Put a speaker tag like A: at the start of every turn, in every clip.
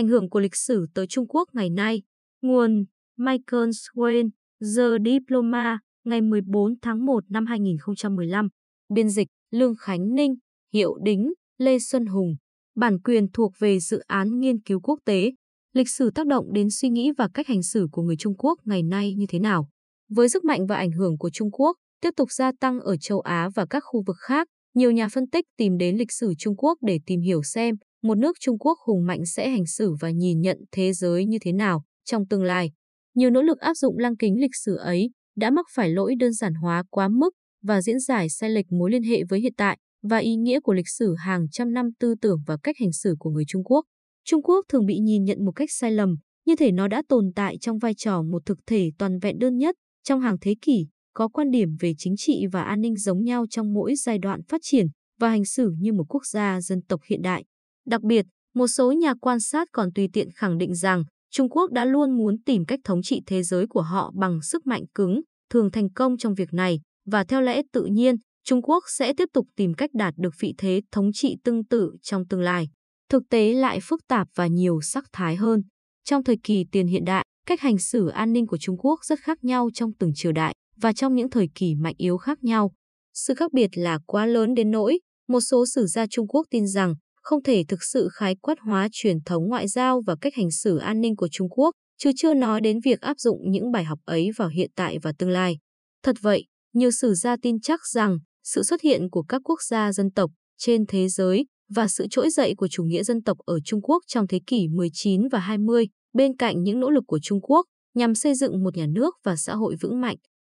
A: Ảnh hưởng của lịch sử tới Trung Quốc ngày nay. Nguồn Michael Swain, The Diploma, ngày 14 tháng 1 năm 2015. Biên dịch Lương Khánh Ninh, Hiệu Đính, Lê Xuân Hùng. Bản quyền thuộc về dự án nghiên cứu quốc tế. Lịch sử tác động đến suy nghĩ và cách hành xử của người Trung Quốc ngày nay như thế nào? Với sức mạnh và ảnh hưởng của Trung Quốc tiếp tục gia tăng ở châu Á và các khu vực khác, nhiều nhà phân tích tìm đến lịch sử Trung Quốc để tìm hiểu xem một nước Trung Quốc hùng mạnh sẽ hành xử và nhìn nhận thế giới như thế nào trong tương lai. Nhiều nỗ lực áp dụng lăng kính lịch sử ấy đã mắc phải lỗi đơn giản hóa quá mức và diễn giải sai lệch mối liên hệ với hiện tại và ý nghĩa của lịch sử hàng trăm năm tư tưởng và cách hành xử của người Trung Quốc. Trung Quốc thường bị nhìn nhận một cách sai lầm, như thể nó đã tồn tại trong vai trò một thực thể toàn vẹn đơn nhất trong hàng thế kỷ, có quan điểm về chính trị và an ninh giống nhau trong mỗi giai đoạn phát triển và hành xử như một quốc gia dân tộc hiện đại. Đặc biệt, một số nhà quan sát còn tùy tiện khẳng định rằng Trung Quốc đã luôn muốn tìm cách thống trị thế giới của họ bằng sức mạnh cứng, thường thành công trong việc này, và theo lẽ tự nhiên, Trung Quốc sẽ tiếp tục tìm cách đạt được vị thế thống trị tương tự trong tương lai. Thực tế lại phức tạp và nhiều sắc thái hơn. Trong thời kỳ tiền hiện đại, cách hành xử an ninh của Trung Quốc rất khác nhau trong từng triều đại và trong những thời kỳ mạnh yếu khác nhau. Sự khác biệt là quá lớn đến nỗi một số sử gia Trung Quốc tin rằng không thể thực sự khái quát hóa truyền thống ngoại giao và cách hành xử an ninh của Trung Quốc, chứ chưa nói đến việc áp dụng những bài học ấy vào hiện tại và tương lai. Thật vậy, nhiều sử gia tin chắc rằng sự xuất hiện của các quốc gia dân tộc trên thế giới và sự trỗi dậy của chủ nghĩa dân tộc ở Trung Quốc trong thế kỷ 19 và 20, bên cạnh những nỗ lực của Trung Quốc nhằm xây dựng một nhà nước và xã hội vững mạnh,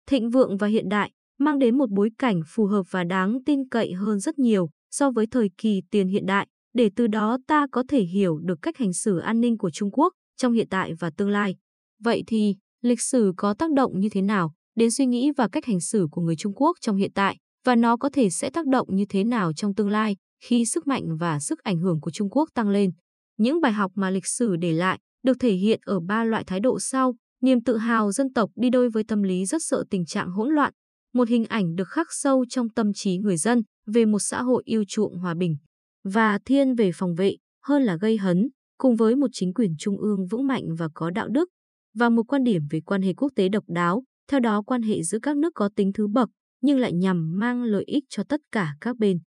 A: thịnh vượng và hiện đại, mang đến một bối cảnh phù hợp và đáng tin cậy hơn rất nhiều so với thời kỳ tiền hiện đại, để từ đó ta có thể hiểu được cách hành xử an ninh của Trung Quốc trong hiện tại và tương lai. Vậy thì, lịch sử có tác động như thế nào đến suy nghĩ và cách hành xử của người Trung Quốc trong hiện tại, và nó có thể sẽ tác động như thế nào trong tương lai khi sức mạnh và sức ảnh hưởng của Trung Quốc tăng lên. Những bài học mà lịch sử để lại được thể hiện ở ba loại thái độ sau, niềm tự hào dân tộc đi đôi với tâm lý rất sợ tình trạng hỗn loạn, một hình ảnh được khắc sâu trong tâm trí người dân về một xã hội yêu chuộng hòa bình và thiên về phòng vệ hơn là gây hấn, cùng với một chính quyền trung ương vững mạnh và có đạo đức, và một quan điểm về quan hệ quốc tế độc đáo, theo đó quan hệ giữa các nước có tính thứ bậc, nhưng lại nhằm mang lợi ích cho tất cả các bên.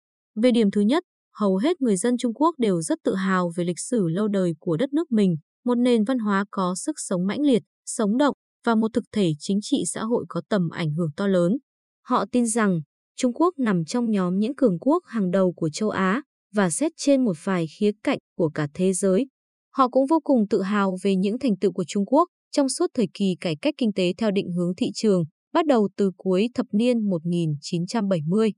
A: Về điểm thứ nhất, hầu hết người dân Trung Quốc đều rất tự hào về lịch sử lâu đời của đất nước mình, một nền văn hóa có sức sống mãnh liệt, sống động và một thực thể chính trị xã hội có tầm ảnh hưởng to lớn. Họ tin rằng Trung Quốc nằm trong nhóm những cường quốc hàng đầu của châu Á và xét trên một vài khía cạnh của cả thế giới. Họ cũng vô cùng tự hào về những thành tựu của Trung Quốc trong suốt thời kỳ cải cách kinh tế theo định hướng thị trường, bắt đầu từ cuối thập niên 1970,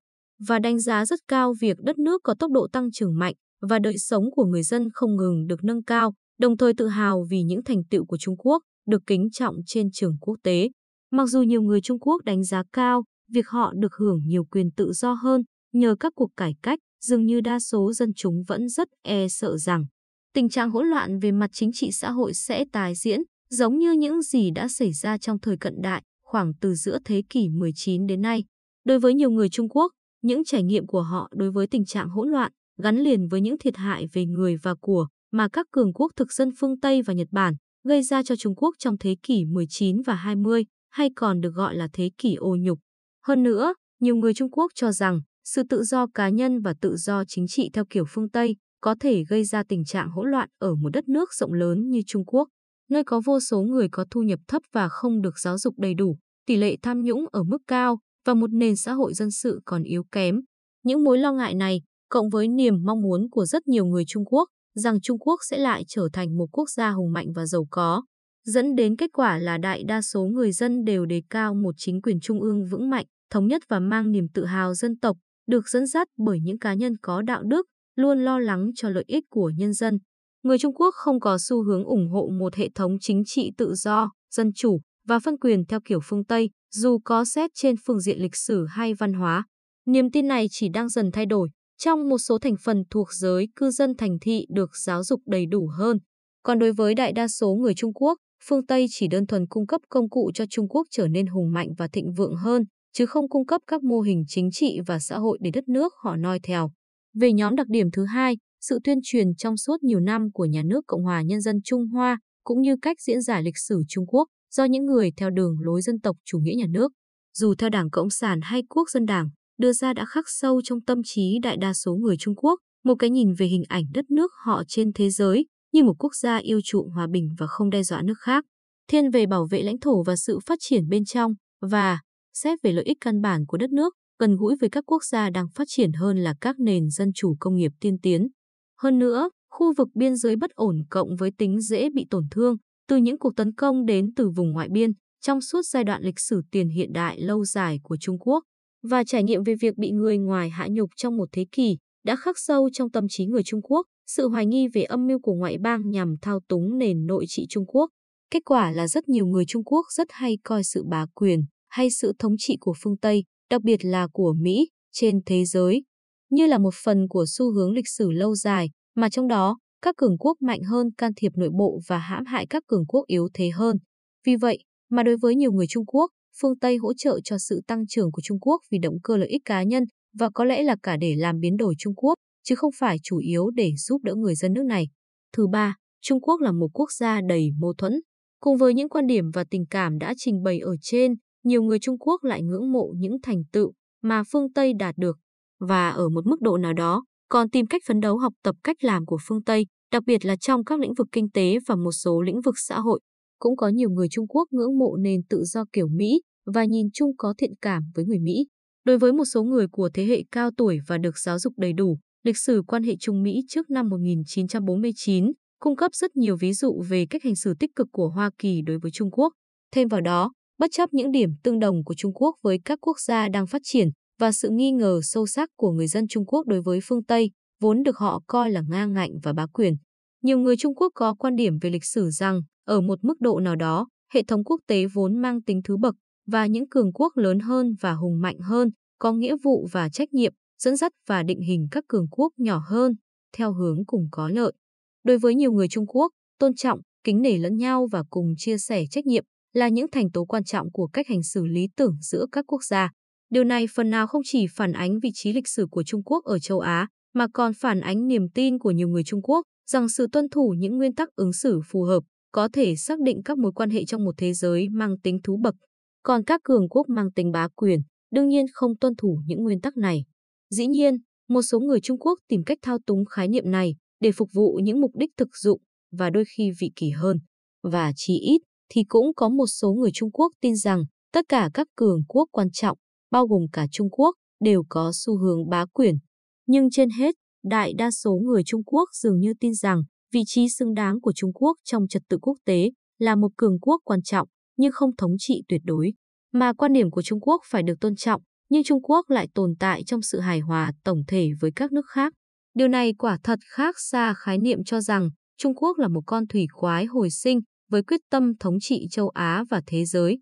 A: và đánh giá rất cao việc đất nước có tốc độ tăng trưởng mạnh và đời sống của người dân không ngừng được nâng cao, đồng thời tự hào vì những thành tựu của Trung Quốc được kính trọng trên trường quốc tế. Mặc dù nhiều người Trung Quốc đánh giá cao việc họ được hưởng nhiều quyền tự do hơn nhờ các cuộc cải cách, dường như đa số dân chúng vẫn rất e sợ rằng tình trạng hỗn loạn về mặt chính trị xã hội sẽ tái diễn, giống như những gì đã xảy ra trong thời cận đại, khoảng từ giữa thế kỷ 19 đến nay. Đối với nhiều người Trung Quốc, những trải nghiệm của họ đối với tình trạng hỗn loạn gắn liền với những thiệt hại về người và của mà các cường quốc thực dân phương Tây và Nhật Bản gây ra cho Trung Quốc trong thế kỷ 19 và 20, hay còn được gọi là thế kỷ ô nhục. Hơn nữa, nhiều người Trung Quốc cho rằng sự tự do cá nhân và tự do chính trị theo kiểu phương Tây có thể gây ra tình trạng hỗn loạn ở một đất nước rộng lớn như Trung Quốc, nơi có vô số người có thu nhập thấp và không được giáo dục đầy đủ, tỷ lệ tham nhũng ở mức cao và một nền xã hội dân sự còn yếu kém. Những mối lo ngại này, cộng với niềm mong muốn của rất nhiều người Trung Quốc rằng Trung Quốc sẽ lại trở thành một quốc gia hùng mạnh và giàu có, dẫn đến kết quả là đại đa số người dân đều đề cao một chính quyền trung ương vững mạnh, thống nhất và mang niềm tự hào dân tộc, được dẫn dắt bởi những cá nhân có đạo đức, luôn lo lắng cho lợi ích của nhân dân. Người Trung Quốc không có xu hướng ủng hộ một hệ thống chính trị tự do, dân chủ và phân quyền theo kiểu phương Tây, dù có xét trên phương diện lịch sử hay văn hóa. Niềm tin này chỉ đang dần thay đổi. Trong một số thành phần thuộc giới cư dân thành thị được giáo dục đầy đủ hơn. Còn đối với đại đa số người Trung Quốc, phương Tây chỉ đơn thuần cung cấp công cụ cho Trung Quốc trở nên hùng mạnh và thịnh vượng hơn, chứ không cung cấp các mô hình chính trị và xã hội để đất nước họ noi theo. Về nhóm đặc điểm thứ hai, sự tuyên truyền trong suốt nhiều năm của nhà nước Cộng hòa Nhân dân Trung Hoa cũng như cách diễn giải lịch sử Trung Quốc do những người theo đường lối dân tộc chủ nghĩa nhà nước, dù theo Đảng Cộng sản hay Quốc dân Đảng, đưa ra đã khắc sâu trong tâm trí đại đa số người Trung Quốc. Một cái nhìn về hình ảnh đất nước họ trên thế giới như một quốc gia yêu chuộng hòa bình và không đe dọa nước khác, thiên về bảo vệ lãnh thổ và sự phát triển bên trong và xét về lợi ích căn bản của đất nước, gần gũi với các quốc gia đang phát triển hơn là các nền dân chủ công nghiệp tiên tiến. Hơn nữa, khu vực biên giới bất ổn cộng với tính dễ bị tổn thương từ những cuộc tấn công đến từ vùng ngoại biên trong suốt giai đoạn lịch sử tiền hiện đại lâu dài của Trung Quốc và trải nghiệm về việc bị người ngoài hạ nhục trong một thế kỷ đã khắc sâu trong tâm trí người Trung Quốc sự hoài nghi về âm mưu của ngoại bang nhằm thao túng nền nội trị Trung Quốc. Kết quả là rất nhiều người Trung Quốc rất hay coi sự bá quyền hay sự thống trị của phương Tây, đặc biệt là của Mỹ, trên thế giới, như là một phần của xu hướng lịch sử lâu dài, mà trong đó, các cường quốc mạnh hơn can thiệp nội bộ và hãm hại các cường quốc yếu thế hơn. Vì vậy, mà đối với nhiều người Trung Quốc, phương Tây hỗ trợ cho sự tăng trưởng của Trung Quốc vì động cơ lợi ích cá nhân và có lẽ là cả để làm biến đổi Trung Quốc, chứ không phải chủ yếu để giúp đỡ người dân nước này. Thứ ba, Trung Quốc là một quốc gia đầy mâu thuẫn. Cùng với những quan điểm và tình cảm đã trình bày ở trên, nhiều người Trung Quốc lại ngưỡng mộ những thành tựu mà phương Tây đạt được và ở một mức độ nào đó còn tìm cách phấn đấu học tập cách làm của phương Tây, đặc biệt là trong các lĩnh vực kinh tế và một số lĩnh vực xã hội. Cũng có nhiều người Trung Quốc ngưỡng mộ nền tự do kiểu Mỹ và nhìn chung có thiện cảm với người Mỹ. Đối với một số người của thế hệ cao tuổi và được giáo dục đầy đủ, lịch sử quan hệ Trung Mỹ trước năm 1949 cung cấp rất nhiều ví dụ về cách hành xử tích cực của Hoa Kỳ đối với Trung Quốc. Thêm vào đó, bất chấp những điểm tương đồng của Trung Quốc với các quốc gia đang phát triển và sự nghi ngờ sâu sắc của người dân Trung Quốc đối với phương Tây, vốn được họ coi là ngang ngạnh và bá quyền. Nhiều người Trung Quốc có quan điểm về lịch sử rằng, ở một mức độ nào đó, hệ thống quốc tế vốn mang tính thứ bậc và những cường quốc lớn hơn và hùng mạnh hơn có nghĩa vụ và trách nhiệm dẫn dắt và định hình các cường quốc nhỏ hơn theo hướng cùng có lợi. Đối với nhiều người Trung Quốc, tôn trọng, kính nể lẫn nhau và cùng chia sẻ trách nhiệm là những thành tố quan trọng của cách hành xử lý tưởng giữa các quốc gia. Điều này phần nào không chỉ phản ánh vị trí lịch sử của Trung Quốc ở châu Á, mà còn phản ánh niềm tin của nhiều người Trung Quốc rằng sự tuân thủ những nguyên tắc ứng xử phù hợp có thể xác định các mối quan hệ trong một thế giới mang tính thú bậc. Còn các cường quốc mang tính bá quyền, đương nhiên không tuân thủ những nguyên tắc này. Dĩ nhiên, một số người Trung Quốc tìm cách thao túng khái niệm này để phục vụ những mục đích thực dụng và đôi khi vị kỷ hơn. Và chỉ ít thì cũng có một số người Trung Quốc tin rằng tất cả các cường quốc quan trọng, bao gồm cả Trung Quốc, đều có xu hướng bá quyền. Nhưng trên hết, đại đa số người Trung Quốc dường như tin rằng vị trí xứng đáng của Trung Quốc trong trật tự quốc tế là một cường quốc quan trọng nhưng không thống trị tuyệt đối, mà quan điểm của Trung Quốc phải được tôn trọng, nhưng Trung Quốc lại tồn tại trong sự hài hòa tổng thể với các nước khác. Điều này quả thật khác xa khái niệm cho rằng Trung Quốc là một con thủy quái hồi sinh với quyết tâm thống trị châu Á và thế giới.